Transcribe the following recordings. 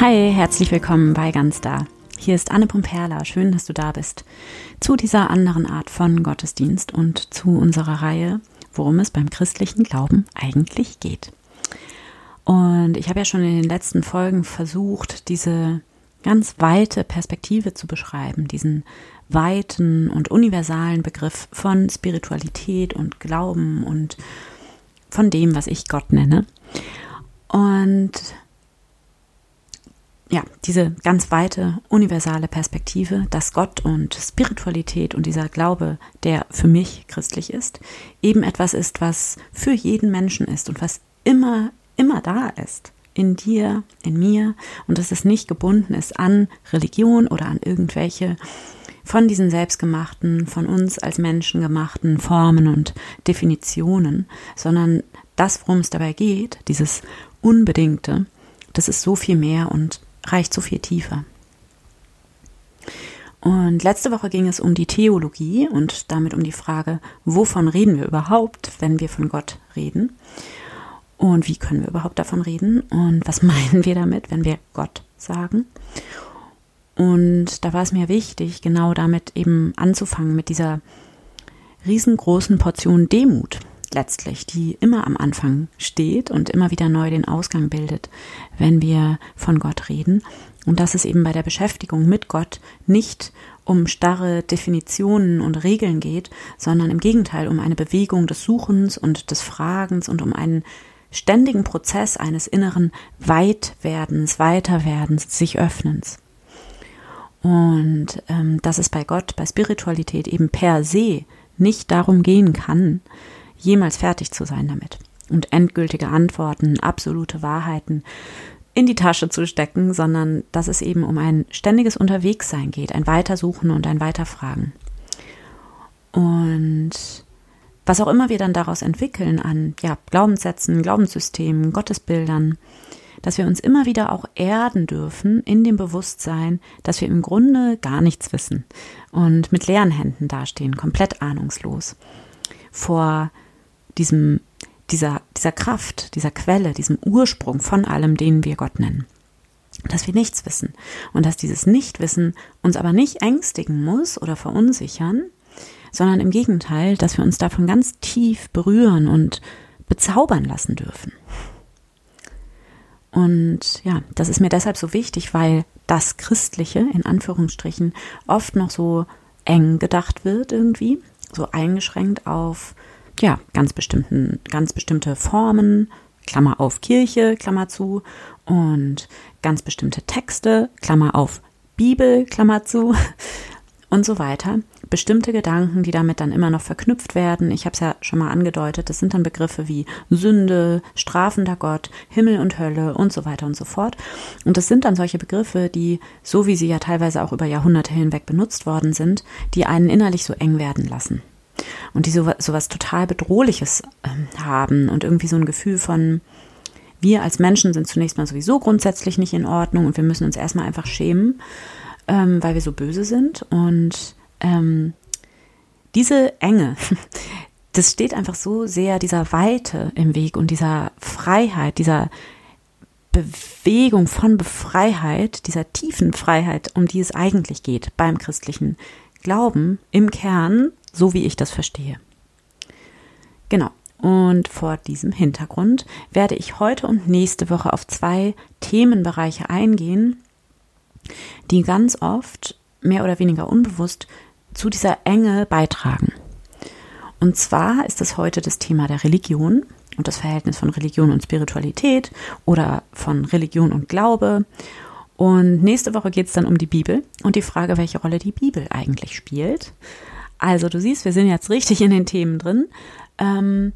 Hi, herzlich willkommen bei Ganz Da. Hier ist Anne Pumperla. Schön, dass du da bist. Zu dieser anderen Art von Gottesdienst und zu unserer Reihe, worum es beim christlichen Glauben eigentlich geht. Und ich habe ja schon in den letzten Folgen versucht, diese ganz weite Perspektive zu beschreiben, diesen weiten und universalen Begriff von Spiritualität und Glauben und von dem, was ich Gott nenne. Und ja, diese ganz weite, universale Perspektive, dass Gott und Spiritualität und dieser Glaube, der für mich christlich ist, eben etwas ist, was für jeden Menschen ist und was immer, immer da ist. In dir, in mir und dass es nicht gebunden ist an Religion oder an irgendwelche von diesen selbstgemachten, von uns als Menschen gemachten Formen und Definitionen, sondern das, worum es dabei geht, dieses Unbedingte, das ist so viel mehr und reicht so viel tiefer. Und letzte Woche ging es um die Theologie und damit um die Frage, wovon reden wir überhaupt, wenn wir von Gott reden? Und wie können wir überhaupt davon reden? Und was meinen wir damit, wenn wir Gott sagen? Und da war es mir wichtig, genau damit eben anzufangen, mit dieser riesengroßen Portion Demut letztlich, die immer am Anfang steht und immer wieder neu den Ausgang bildet, wenn wir von Gott reden. Und dass es eben bei der Beschäftigung mit Gott nicht um starre Definitionen und Regeln geht, sondern im Gegenteil um eine Bewegung des Suchens und des Fragens und um einen ständigen Prozess eines inneren Weitwerdens, Weiterwerdens, sich Öffnens. Und ähm, dass es bei Gott, bei Spiritualität eben per se nicht darum gehen kann, jemals fertig zu sein damit und endgültige Antworten, absolute Wahrheiten in die Tasche zu stecken, sondern dass es eben um ein ständiges Unterwegssein geht, ein Weitersuchen und ein Weiterfragen. Und was auch immer wir dann daraus entwickeln an ja, Glaubenssätzen, Glaubenssystemen, Gottesbildern, dass wir uns immer wieder auch erden dürfen in dem Bewusstsein, dass wir im Grunde gar nichts wissen und mit leeren Händen dastehen, komplett ahnungslos vor diesem, dieser, dieser Kraft, dieser Quelle, diesem Ursprung von allem, den wir Gott nennen. Dass wir nichts wissen und dass dieses Nichtwissen uns aber nicht ängstigen muss oder verunsichern, sondern im Gegenteil, dass wir uns davon ganz tief berühren und bezaubern lassen dürfen. Und ja, das ist mir deshalb so wichtig, weil das Christliche in Anführungsstrichen oft noch so eng gedacht wird irgendwie, so eingeschränkt auf ja, ganz bestimmten, ganz bestimmte Formen, Klammer auf Kirche, Klammer zu, und ganz bestimmte Texte, Klammer auf Bibel, Klammer zu, und so weiter. Bestimmte Gedanken, die damit dann immer noch verknüpft werden. Ich habe es ja schon mal angedeutet, das sind dann Begriffe wie Sünde, strafender Gott, Himmel und Hölle und so weiter und so fort. Und das sind dann solche Begriffe, die, so wie sie ja teilweise auch über Jahrhunderte hinweg benutzt worden sind, die einen innerlich so eng werden lassen und die so, so was total Bedrohliches ähm, haben und irgendwie so ein Gefühl von, wir als Menschen sind zunächst mal sowieso grundsätzlich nicht in Ordnung und wir müssen uns erstmal einfach schämen, ähm, weil wir so böse sind. Und ähm, diese Enge, das steht einfach so sehr dieser Weite im Weg und dieser Freiheit, dieser Bewegung von Befreiheit, dieser tiefen Freiheit, um die es eigentlich geht beim christlichen Glauben im Kern so wie ich das verstehe. Genau. Und vor diesem Hintergrund werde ich heute und nächste Woche auf zwei Themenbereiche eingehen, die ganz oft mehr oder weniger unbewusst zu dieser Enge beitragen. Und zwar ist es heute das Thema der Religion und das Verhältnis von Religion und Spiritualität oder von Religion und Glaube. Und nächste Woche geht es dann um die Bibel und die Frage, welche Rolle die Bibel eigentlich spielt. Also du siehst, wir sind jetzt richtig in den Themen drin. Ähm,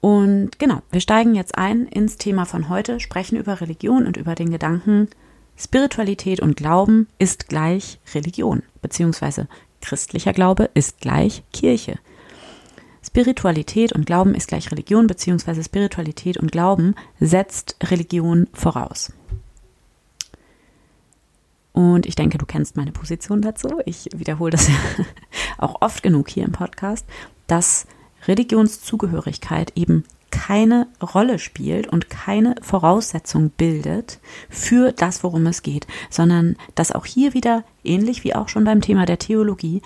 und genau, wir steigen jetzt ein ins Thema von heute, sprechen über Religion und über den Gedanken, Spiritualität und Glauben ist gleich Religion, beziehungsweise christlicher Glaube ist gleich Kirche. Spiritualität und Glauben ist gleich Religion, beziehungsweise Spiritualität und Glauben setzt Religion voraus. Und ich denke, du kennst meine Position dazu. Ich wiederhole das ja auch oft genug hier im Podcast, dass Religionszugehörigkeit eben keine Rolle spielt und keine Voraussetzung bildet für das, worum es geht, sondern dass auch hier wieder, ähnlich wie auch schon beim Thema der Theologie,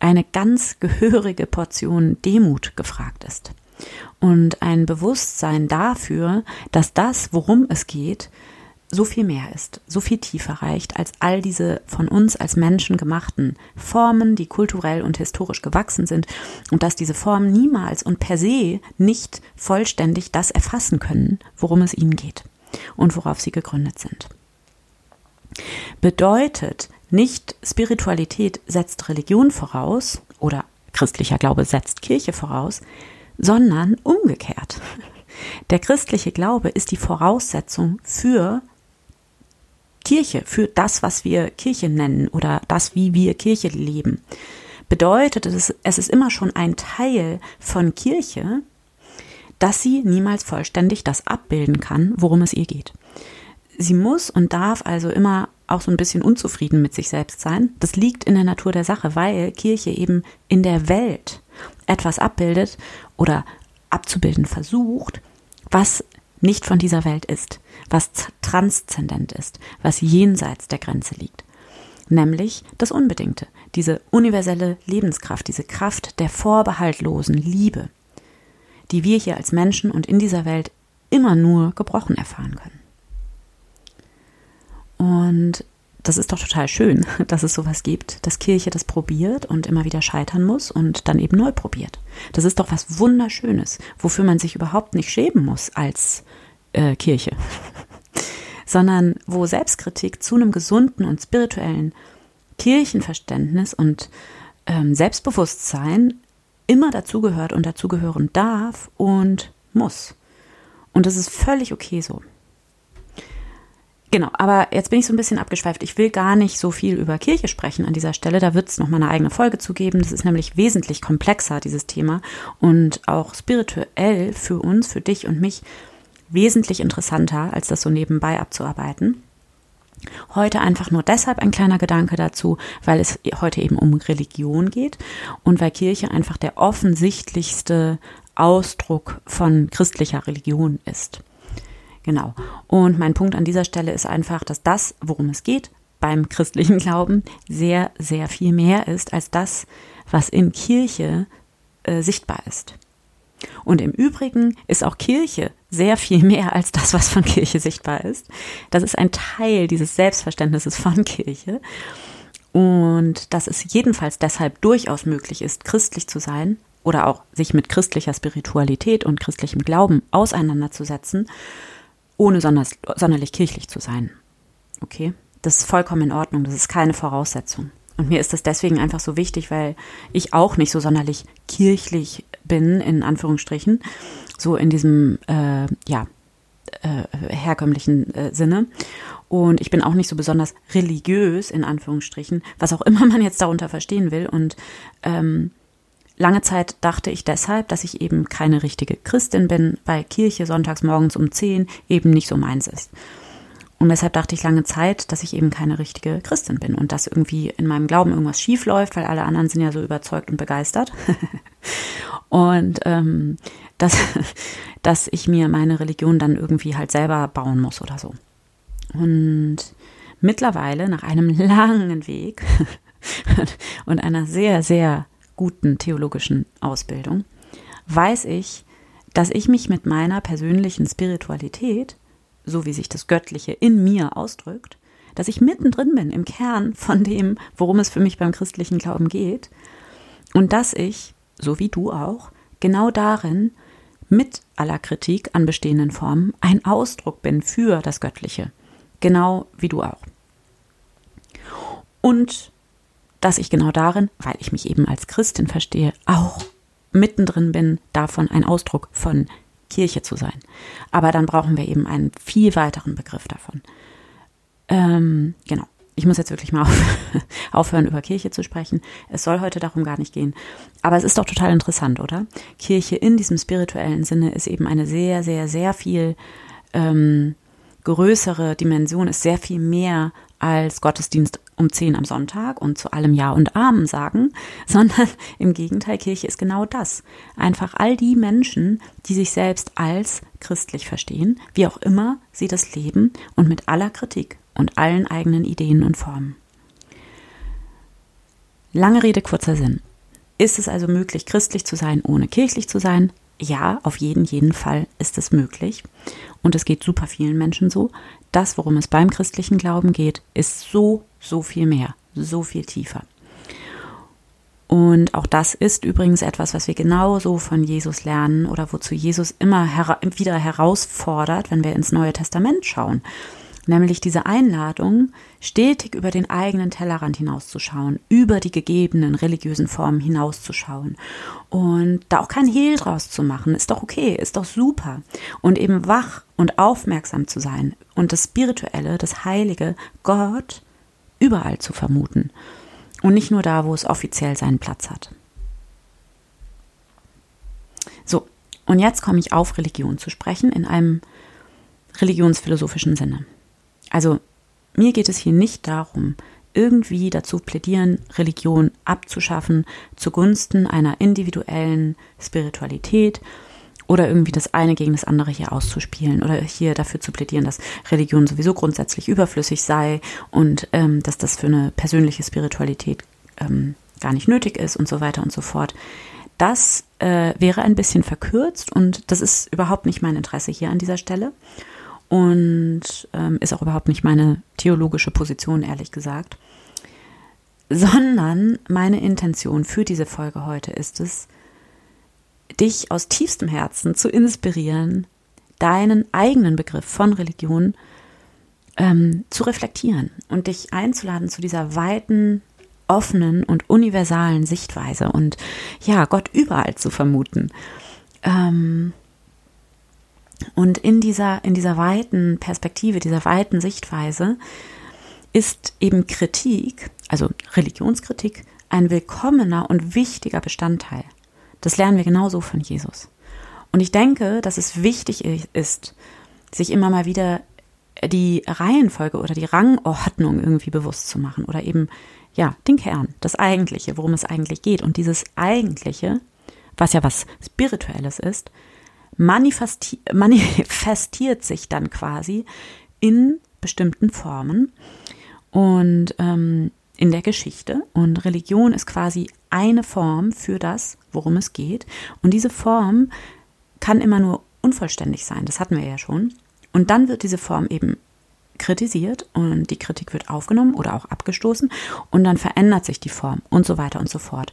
eine ganz gehörige Portion Demut gefragt ist. Und ein Bewusstsein dafür, dass das, worum es geht, so viel mehr ist, so viel tiefer reicht als all diese von uns als Menschen gemachten Formen, die kulturell und historisch gewachsen sind und dass diese Formen niemals und per se nicht vollständig das erfassen können, worum es ihnen geht und worauf sie gegründet sind. Bedeutet nicht Spiritualität setzt Religion voraus oder christlicher Glaube setzt Kirche voraus, sondern umgekehrt. Der christliche Glaube ist die Voraussetzung für Kirche, für das, was wir Kirche nennen oder das, wie wir Kirche leben, bedeutet es, es ist immer schon ein Teil von Kirche, dass sie niemals vollständig das abbilden kann, worum es ihr geht. Sie muss und darf also immer auch so ein bisschen unzufrieden mit sich selbst sein. Das liegt in der Natur der Sache, weil Kirche eben in der Welt etwas abbildet oder abzubilden versucht, was nicht von dieser Welt ist, was transzendent ist, was jenseits der Grenze liegt. Nämlich das Unbedingte, diese universelle Lebenskraft, diese Kraft der vorbehaltlosen Liebe, die wir hier als Menschen und in dieser Welt immer nur gebrochen erfahren können. Und das ist doch total schön, dass es sowas gibt, dass Kirche das probiert und immer wieder scheitern muss und dann eben neu probiert. Das ist doch was Wunderschönes, wofür man sich überhaupt nicht schämen muss als äh, Kirche, sondern wo Selbstkritik zu einem gesunden und spirituellen Kirchenverständnis und ähm, Selbstbewusstsein immer dazugehört und dazugehören darf und muss. Und das ist völlig okay so. Genau, aber jetzt bin ich so ein bisschen abgeschweift. Ich will gar nicht so viel über Kirche sprechen an dieser Stelle. Da wird es noch mal eine eigene Folge zu geben. Das ist nämlich wesentlich komplexer, dieses Thema. Und auch spirituell für uns, für dich und mich wesentlich interessanter, als das so nebenbei abzuarbeiten. Heute einfach nur deshalb ein kleiner Gedanke dazu, weil es heute eben um Religion geht und weil Kirche einfach der offensichtlichste Ausdruck von christlicher Religion ist. Genau. Und mein Punkt an dieser Stelle ist einfach, dass das, worum es geht beim christlichen Glauben, sehr, sehr viel mehr ist als das, was in Kirche äh, sichtbar ist. Und im Übrigen ist auch Kirche sehr viel mehr als das, was von Kirche sichtbar ist. Das ist ein Teil dieses Selbstverständnisses von Kirche. Und dass es jedenfalls deshalb durchaus möglich ist, christlich zu sein oder auch sich mit christlicher Spiritualität und christlichem Glauben auseinanderzusetzen, ohne sonderlich kirchlich zu sein. Okay? Das ist vollkommen in Ordnung. Das ist keine Voraussetzung. Und mir ist das deswegen einfach so wichtig, weil ich auch nicht so sonderlich kirchlich bin, in Anführungsstrichen, so in diesem, äh, ja, äh, herkömmlichen äh, Sinne. Und ich bin auch nicht so besonders religiös, in Anführungsstrichen, was auch immer man jetzt darunter verstehen will. Und ähm, lange Zeit dachte ich deshalb, dass ich eben keine richtige Christin bin, weil Kirche sonntags morgens um 10 eben nicht so meins ist. Und deshalb dachte ich lange Zeit, dass ich eben keine richtige Christin bin und dass irgendwie in meinem Glauben irgendwas schief läuft, weil alle anderen sind ja so überzeugt und begeistert. und ähm, dass, dass ich mir meine Religion dann irgendwie halt selber bauen muss oder so. Und mittlerweile, nach einem langen Weg und einer sehr, sehr guten theologischen Ausbildung, weiß ich, dass ich mich mit meiner persönlichen Spiritualität so wie sich das Göttliche in mir ausdrückt, dass ich mittendrin bin im Kern von dem, worum es für mich beim christlichen Glauben geht und dass ich, so wie du auch, genau darin mit aller Kritik an bestehenden Formen ein Ausdruck bin für das Göttliche, genau wie du auch. Und dass ich genau darin, weil ich mich eben als Christin verstehe, auch mittendrin bin, davon ein Ausdruck von Kirche zu sein. Aber dann brauchen wir eben einen viel weiteren Begriff davon. Ähm, genau. Ich muss jetzt wirklich mal auf, aufhören, über Kirche zu sprechen. Es soll heute darum gar nicht gehen. Aber es ist doch total interessant, oder? Kirche in diesem spirituellen Sinne ist eben eine sehr, sehr, sehr viel ähm, größere Dimension, ist sehr viel mehr als Gottesdienst um zehn am Sonntag und zu allem Ja und Amen sagen, sondern im Gegenteil, Kirche ist genau das. Einfach all die Menschen, die sich selbst als christlich verstehen, wie auch immer sie das leben und mit aller Kritik und allen eigenen Ideen und Formen. Lange Rede, kurzer Sinn. Ist es also möglich, christlich zu sein, ohne kirchlich zu sein? Ja, auf jeden, jeden Fall ist es möglich. Und es geht super vielen Menschen so. Das, worum es beim christlichen Glauben geht, ist so, so viel mehr, so viel tiefer. Und auch das ist übrigens etwas, was wir genauso von Jesus lernen oder wozu Jesus immer hera wieder herausfordert, wenn wir ins Neue Testament schauen nämlich diese Einladung, stetig über den eigenen Tellerrand hinauszuschauen, über die gegebenen religiösen Formen hinauszuschauen und da auch kein Hehl draus zu machen, ist doch okay, ist doch super und eben wach und aufmerksam zu sein und das Spirituelle, das Heilige, Gott überall zu vermuten und nicht nur da, wo es offiziell seinen Platz hat. So, und jetzt komme ich auf Religion zu sprechen in einem religionsphilosophischen Sinne. Also mir geht es hier nicht darum, irgendwie dazu plädieren, Religion abzuschaffen zugunsten einer individuellen Spiritualität oder irgendwie das eine gegen das andere hier auszuspielen oder hier dafür zu plädieren, dass Religion sowieso grundsätzlich überflüssig sei und ähm, dass das für eine persönliche Spiritualität ähm, gar nicht nötig ist und so weiter und so fort. Das äh, wäre ein bisschen verkürzt und das ist überhaupt nicht mein Interesse hier an dieser Stelle und ähm, ist auch überhaupt nicht meine theologische Position, ehrlich gesagt, sondern meine Intention für diese Folge heute ist es, dich aus tiefstem Herzen zu inspirieren, deinen eigenen Begriff von Religion ähm, zu reflektieren und dich einzuladen zu dieser weiten, offenen und universalen Sichtweise und ja, Gott überall zu vermuten. Ähm, und in dieser, in dieser weiten Perspektive, dieser weiten Sichtweise ist eben Kritik, also Religionskritik, ein willkommener und wichtiger Bestandteil. Das lernen wir genauso von Jesus. Und ich denke, dass es wichtig ist, sich immer mal wieder die Reihenfolge oder die Rangordnung irgendwie bewusst zu machen oder eben, ja, den Kern, das Eigentliche, worum es eigentlich geht. Und dieses Eigentliche, was ja was Spirituelles ist, manifesti manifestiert sich dann quasi in bestimmten Formen und ähm, in der Geschichte. Und Religion ist quasi eine Form für das, worum es geht. Und diese Form kann immer nur unvollständig sein. Das hatten wir ja schon. Und dann wird diese Form eben kritisiert und die Kritik wird aufgenommen oder auch abgestoßen und dann verändert sich die Form und so weiter und so fort.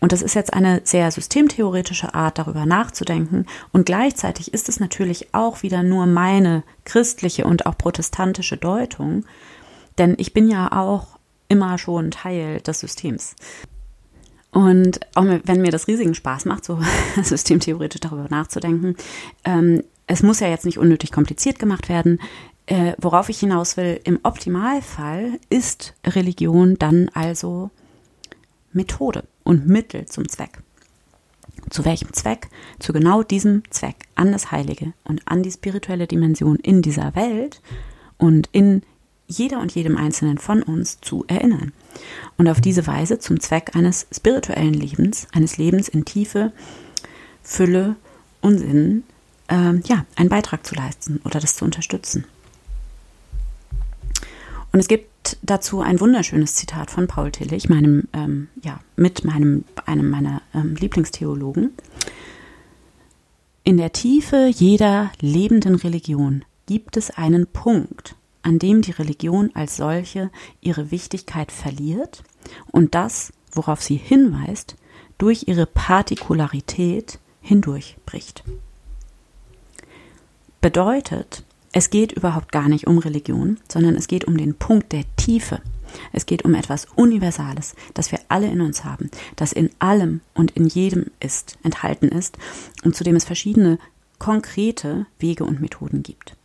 Und das ist jetzt eine sehr systemtheoretische Art, darüber nachzudenken. Und gleichzeitig ist es natürlich auch wieder nur meine christliche und auch protestantische Deutung. Denn ich bin ja auch immer schon Teil des Systems. Und auch wenn mir das riesigen Spaß macht, so systemtheoretisch darüber nachzudenken, ähm, es muss ja jetzt nicht unnötig kompliziert gemacht werden. Äh, worauf ich hinaus will, im Optimalfall ist Religion dann also Methode und Mittel zum Zweck. Zu welchem Zweck? Zu genau diesem Zweck, an das Heilige und an die spirituelle Dimension in dieser Welt und in jeder und jedem Einzelnen von uns zu erinnern. Und auf diese Weise zum Zweck eines spirituellen Lebens, eines Lebens in Tiefe, Fülle und Sinn, äh, ja, einen Beitrag zu leisten oder das zu unterstützen. Und es gibt dazu ein wunderschönes Zitat von Paul Tillich, meinem, ähm, ja, mit meinem, einem meiner ähm, Lieblingstheologen. In der Tiefe jeder lebenden Religion gibt es einen Punkt, an dem die Religion als solche ihre Wichtigkeit verliert und das, worauf sie hinweist, durch ihre Partikularität hindurchbricht. Bedeutet, es geht überhaupt gar nicht um Religion, sondern es geht um den Punkt der Tiefe. Es geht um etwas Universales, das wir alle in uns haben, das in allem und in jedem ist, enthalten ist und zu dem es verschiedene konkrete Wege und Methoden gibt.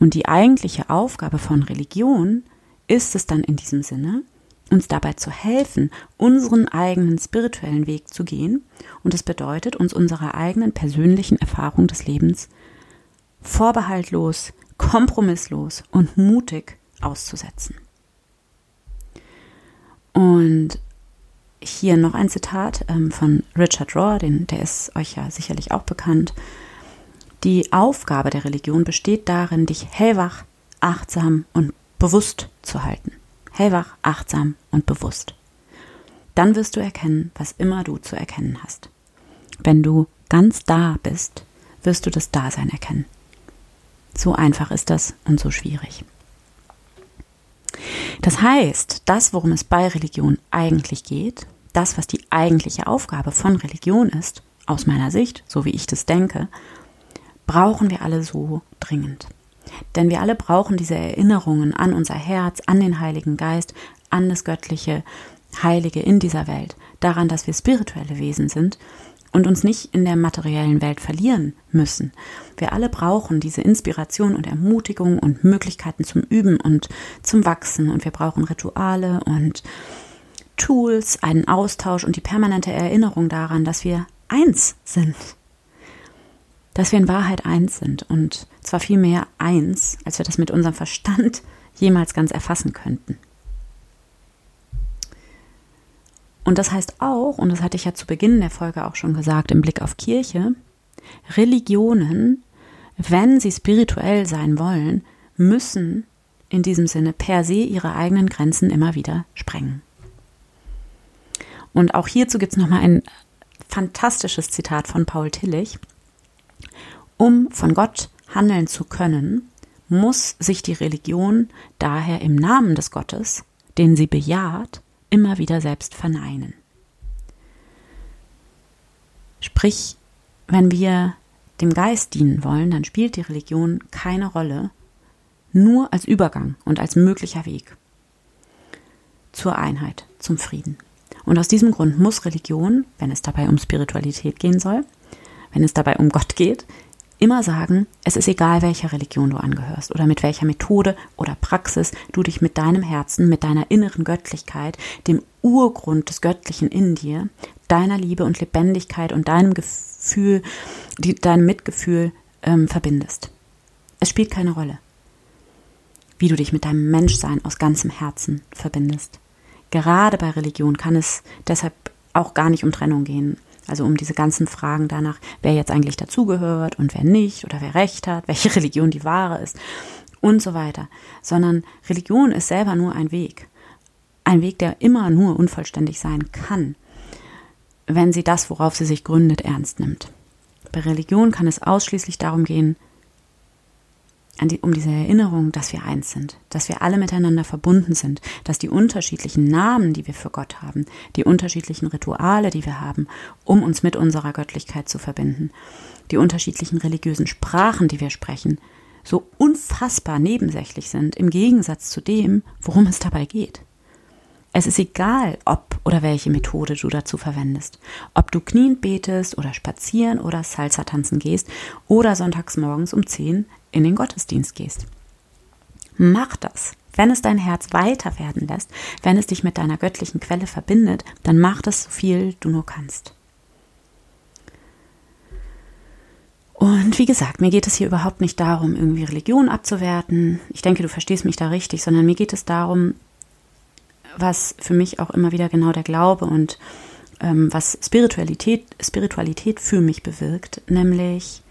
Und die eigentliche Aufgabe von Religion ist es dann in diesem Sinne, uns dabei zu helfen, unseren eigenen spirituellen Weg zu gehen. Und es bedeutet, uns unserer eigenen persönlichen Erfahrung des Lebens vorbehaltlos, kompromisslos und mutig auszusetzen. Und hier noch ein Zitat ähm, von Richard Rohr, den, der ist euch ja sicherlich auch bekannt. Die Aufgabe der Religion besteht darin, dich hellwach, achtsam und bewusst zu halten. Hellwach, achtsam und bewusst. Dann wirst du erkennen, was immer du zu erkennen hast. Wenn du ganz da bist, wirst du das Dasein erkennen. So einfach ist das und so schwierig. Das heißt, das, worum es bei Religion eigentlich geht, das, was die eigentliche Aufgabe von Religion ist, aus meiner Sicht, so wie ich das denke, brauchen wir alle so dringend. Denn wir alle brauchen diese Erinnerungen an unser Herz, an den Heiligen Geist, an das göttliche Heilige in dieser Welt, daran, dass wir spirituelle Wesen sind und uns nicht in der materiellen Welt verlieren müssen. Wir alle brauchen diese Inspiration und Ermutigung und Möglichkeiten zum Üben und zum Wachsen und wir brauchen Rituale und Tools, einen Austausch und die permanente Erinnerung daran, dass wir eins sind. Dass wir in Wahrheit eins sind und zwar viel mehr eins, als wir das mit unserem Verstand jemals ganz erfassen könnten. Und das heißt auch, und das hatte ich ja zu Beginn der Folge auch schon gesagt, im Blick auf Kirche, Religionen, wenn sie spirituell sein wollen, müssen in diesem Sinne per se ihre eigenen Grenzen immer wieder sprengen. Und auch hierzu gibt es nochmal ein fantastisches Zitat von Paul Tillich. Um von Gott handeln zu können, muss sich die Religion daher im Namen des Gottes, den sie bejaht, immer wieder selbst verneinen. Sprich, wenn wir dem Geist dienen wollen, dann spielt die Religion keine Rolle, nur als Übergang und als möglicher Weg zur Einheit, zum Frieden. Und aus diesem Grund muss Religion, wenn es dabei um Spiritualität gehen soll, wenn es dabei um Gott geht, immer sagen, es ist egal, welcher Religion du angehörst oder mit welcher Methode oder Praxis du dich mit deinem Herzen, mit deiner inneren Göttlichkeit, dem Urgrund des Göttlichen in dir, deiner Liebe und Lebendigkeit und deinem Gefühl, die, deinem Mitgefühl ähm, verbindest. Es spielt keine Rolle, wie du dich mit deinem Menschsein aus ganzem Herzen verbindest. Gerade bei Religion kann es deshalb auch gar nicht um Trennung gehen. Also um diese ganzen Fragen danach, wer jetzt eigentlich dazugehört und wer nicht oder wer recht hat, welche Religion die wahre ist und so weiter. Sondern Religion ist selber nur ein Weg. Ein Weg, der immer nur unvollständig sein kann, wenn sie das, worauf sie sich gründet, ernst nimmt. Bei Religion kann es ausschließlich darum gehen, die, um diese Erinnerung, dass wir eins sind, dass wir alle miteinander verbunden sind, dass die unterschiedlichen Namen, die wir für Gott haben, die unterschiedlichen Rituale, die wir haben, um uns mit unserer Göttlichkeit zu verbinden, die unterschiedlichen religiösen Sprachen, die wir sprechen, so unfassbar nebensächlich sind im Gegensatz zu dem, worum es dabei geht. Es ist egal, ob oder welche Methode du dazu verwendest. Ob du kniend betest oder spazieren oder Salsa tanzen gehst oder sonntags morgens um 10 in den Gottesdienst gehst. Mach das. Wenn es dein Herz weiter werden lässt, wenn es dich mit deiner göttlichen Quelle verbindet, dann mach das so viel du nur kannst. Und wie gesagt, mir geht es hier überhaupt nicht darum, irgendwie Religion abzuwerten. Ich denke, du verstehst mich da richtig, sondern mir geht es darum, was für mich auch immer wieder genau der Glaube und ähm, was Spiritualität, Spiritualität für mich bewirkt, nämlich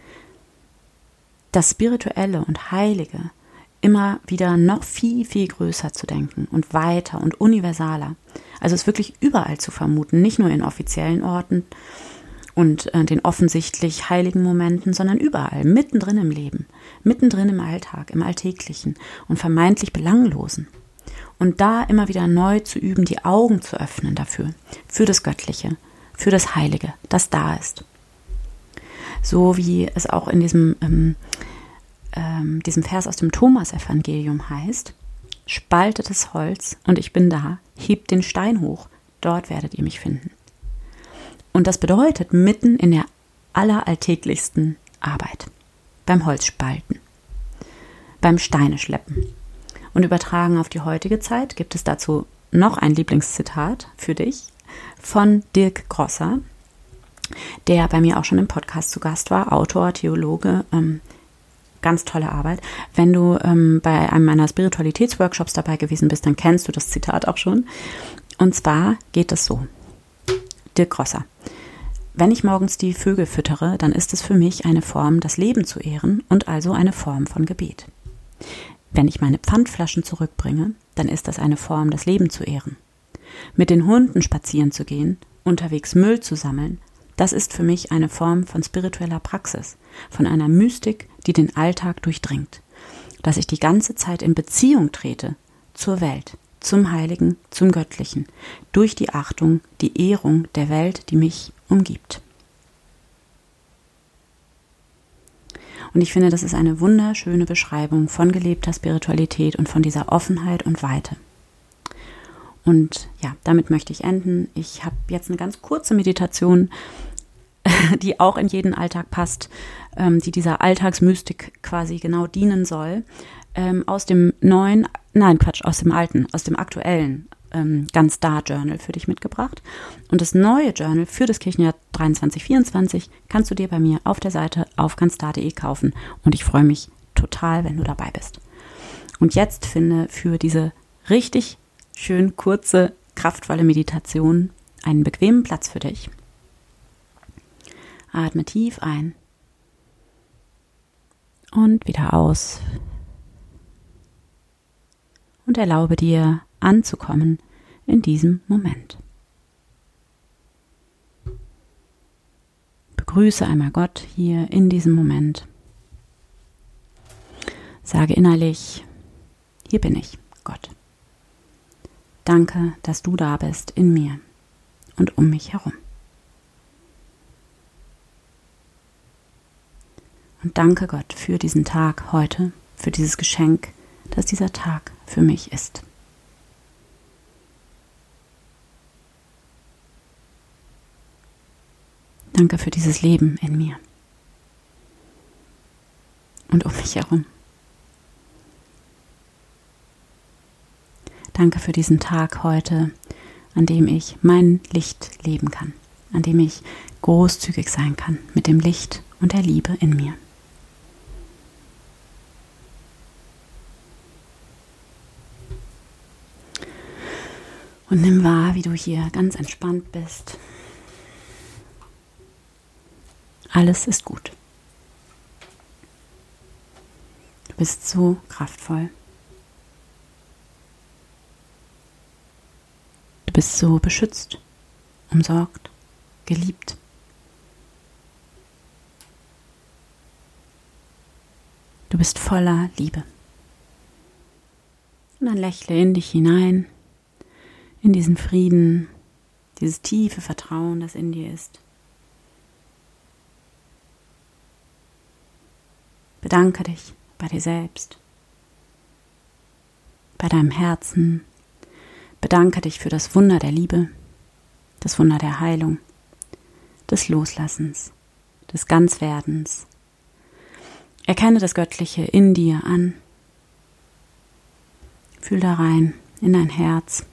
das Spirituelle und Heilige immer wieder noch viel, viel größer zu denken und weiter und universaler. Also es wirklich überall zu vermuten, nicht nur in offiziellen Orten und äh, den offensichtlich heiligen Momenten, sondern überall, mittendrin im Leben, mittendrin im Alltag, im Alltäglichen und vermeintlich Belanglosen. Und da immer wieder neu zu üben, die Augen zu öffnen dafür, für das Göttliche, für das Heilige, das da ist so wie es auch in diesem, ähm, ähm, diesem Vers aus dem Thomas-Evangelium heißt, spaltetes Holz und ich bin da, hebt den Stein hoch, dort werdet ihr mich finden. Und das bedeutet mitten in der alleralltäglichsten Arbeit, beim Holzspalten, beim Steine schleppen. Und übertragen auf die heutige Zeit gibt es dazu noch ein Lieblingszitat für dich von Dirk Grosser, der bei mir auch schon im Podcast zu Gast war, Autor, Theologe, ähm, ganz tolle Arbeit. Wenn du ähm, bei einem meiner Spiritualitätsworkshops dabei gewesen bist, dann kennst du das Zitat auch schon. Und zwar geht es so. Dirk Grosser. Wenn ich morgens die Vögel füttere, dann ist es für mich eine Form, das Leben zu ehren und also eine Form von Gebet. Wenn ich meine Pfandflaschen zurückbringe, dann ist das eine Form, das Leben zu ehren. Mit den Hunden spazieren zu gehen, unterwegs Müll zu sammeln, das ist für mich eine Form von spiritueller Praxis, von einer Mystik, die den Alltag durchdringt. Dass ich die ganze Zeit in Beziehung trete zur Welt, zum Heiligen, zum Göttlichen, durch die Achtung, die Ehrung der Welt, die mich umgibt. Und ich finde, das ist eine wunderschöne Beschreibung von gelebter Spiritualität und von dieser Offenheit und Weite. Und ja, damit möchte ich enden. Ich habe jetzt eine ganz kurze Meditation, die auch in jeden Alltag passt, ähm, die dieser Alltagsmystik quasi genau dienen soll. Ähm, aus dem neuen, nein, Quatsch, aus dem alten, aus dem aktuellen ähm, Ganz Da Journal für dich mitgebracht. Und das neue Journal für das Kirchenjahr 2324 kannst du dir bei mir auf der Seite auf ganzda.de kaufen. Und ich freue mich total, wenn du dabei bist. Und jetzt finde für diese richtig schön kurze, kraftvolle Meditation einen bequemen Platz für dich. Atme tief ein und wieder aus. Und erlaube dir anzukommen in diesem Moment. Begrüße einmal Gott hier in diesem Moment. Sage innerlich, hier bin ich, Gott. Danke, dass du da bist in mir und um mich herum. Und danke Gott für diesen Tag heute, für dieses Geschenk, dass dieser Tag für mich ist. Danke für dieses Leben in mir und um mich herum. Danke für diesen Tag heute, an dem ich mein Licht leben kann, an dem ich großzügig sein kann mit dem Licht und der Liebe in mir. Und nimm wahr, wie du hier ganz entspannt bist. Alles ist gut. Du bist so kraftvoll. Du bist so beschützt, umsorgt, geliebt. Du bist voller Liebe. Und dann lächle in dich hinein, in diesen Frieden, dieses tiefe Vertrauen, das in dir ist. Bedanke dich bei dir selbst, bei deinem Herzen, Bedanke dich für das Wunder der Liebe, das Wunder der Heilung, des Loslassens, des Ganzwerdens. Erkenne das Göttliche in dir an. Fühl da rein in dein Herz.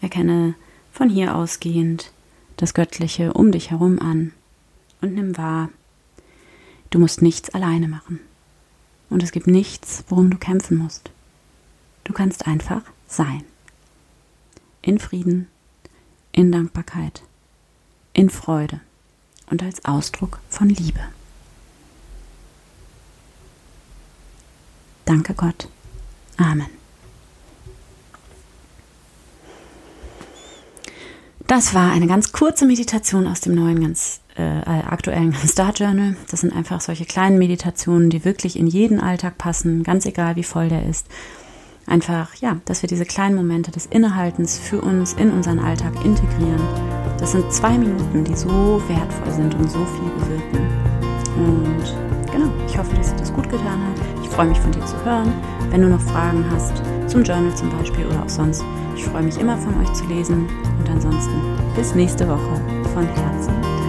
Erkenne von hier ausgehend das Göttliche um dich herum an und nimm wahr, du musst nichts alleine machen. Und es gibt nichts, worum du kämpfen musst. Du kannst einfach sein in Frieden, in Dankbarkeit, in Freude und als Ausdruck von Liebe. Danke Gott. Amen. Das war eine ganz kurze Meditation aus dem neuen, ganz äh, aktuellen Star Journal. Das sind einfach solche kleinen Meditationen, die wirklich in jeden Alltag passen, ganz egal wie voll der ist einfach, ja, dass wir diese kleinen Momente des Innehaltens für uns in unseren Alltag integrieren. Das sind zwei Minuten, die so wertvoll sind und so viel bewirken. Und genau, ich hoffe, dass dir das gut getan hat. Ich freue mich von dir zu hören. Wenn du noch Fragen hast, zum Journal zum Beispiel oder auch sonst, ich freue mich immer von euch zu lesen. Und ansonsten bis nächste Woche von Herzen.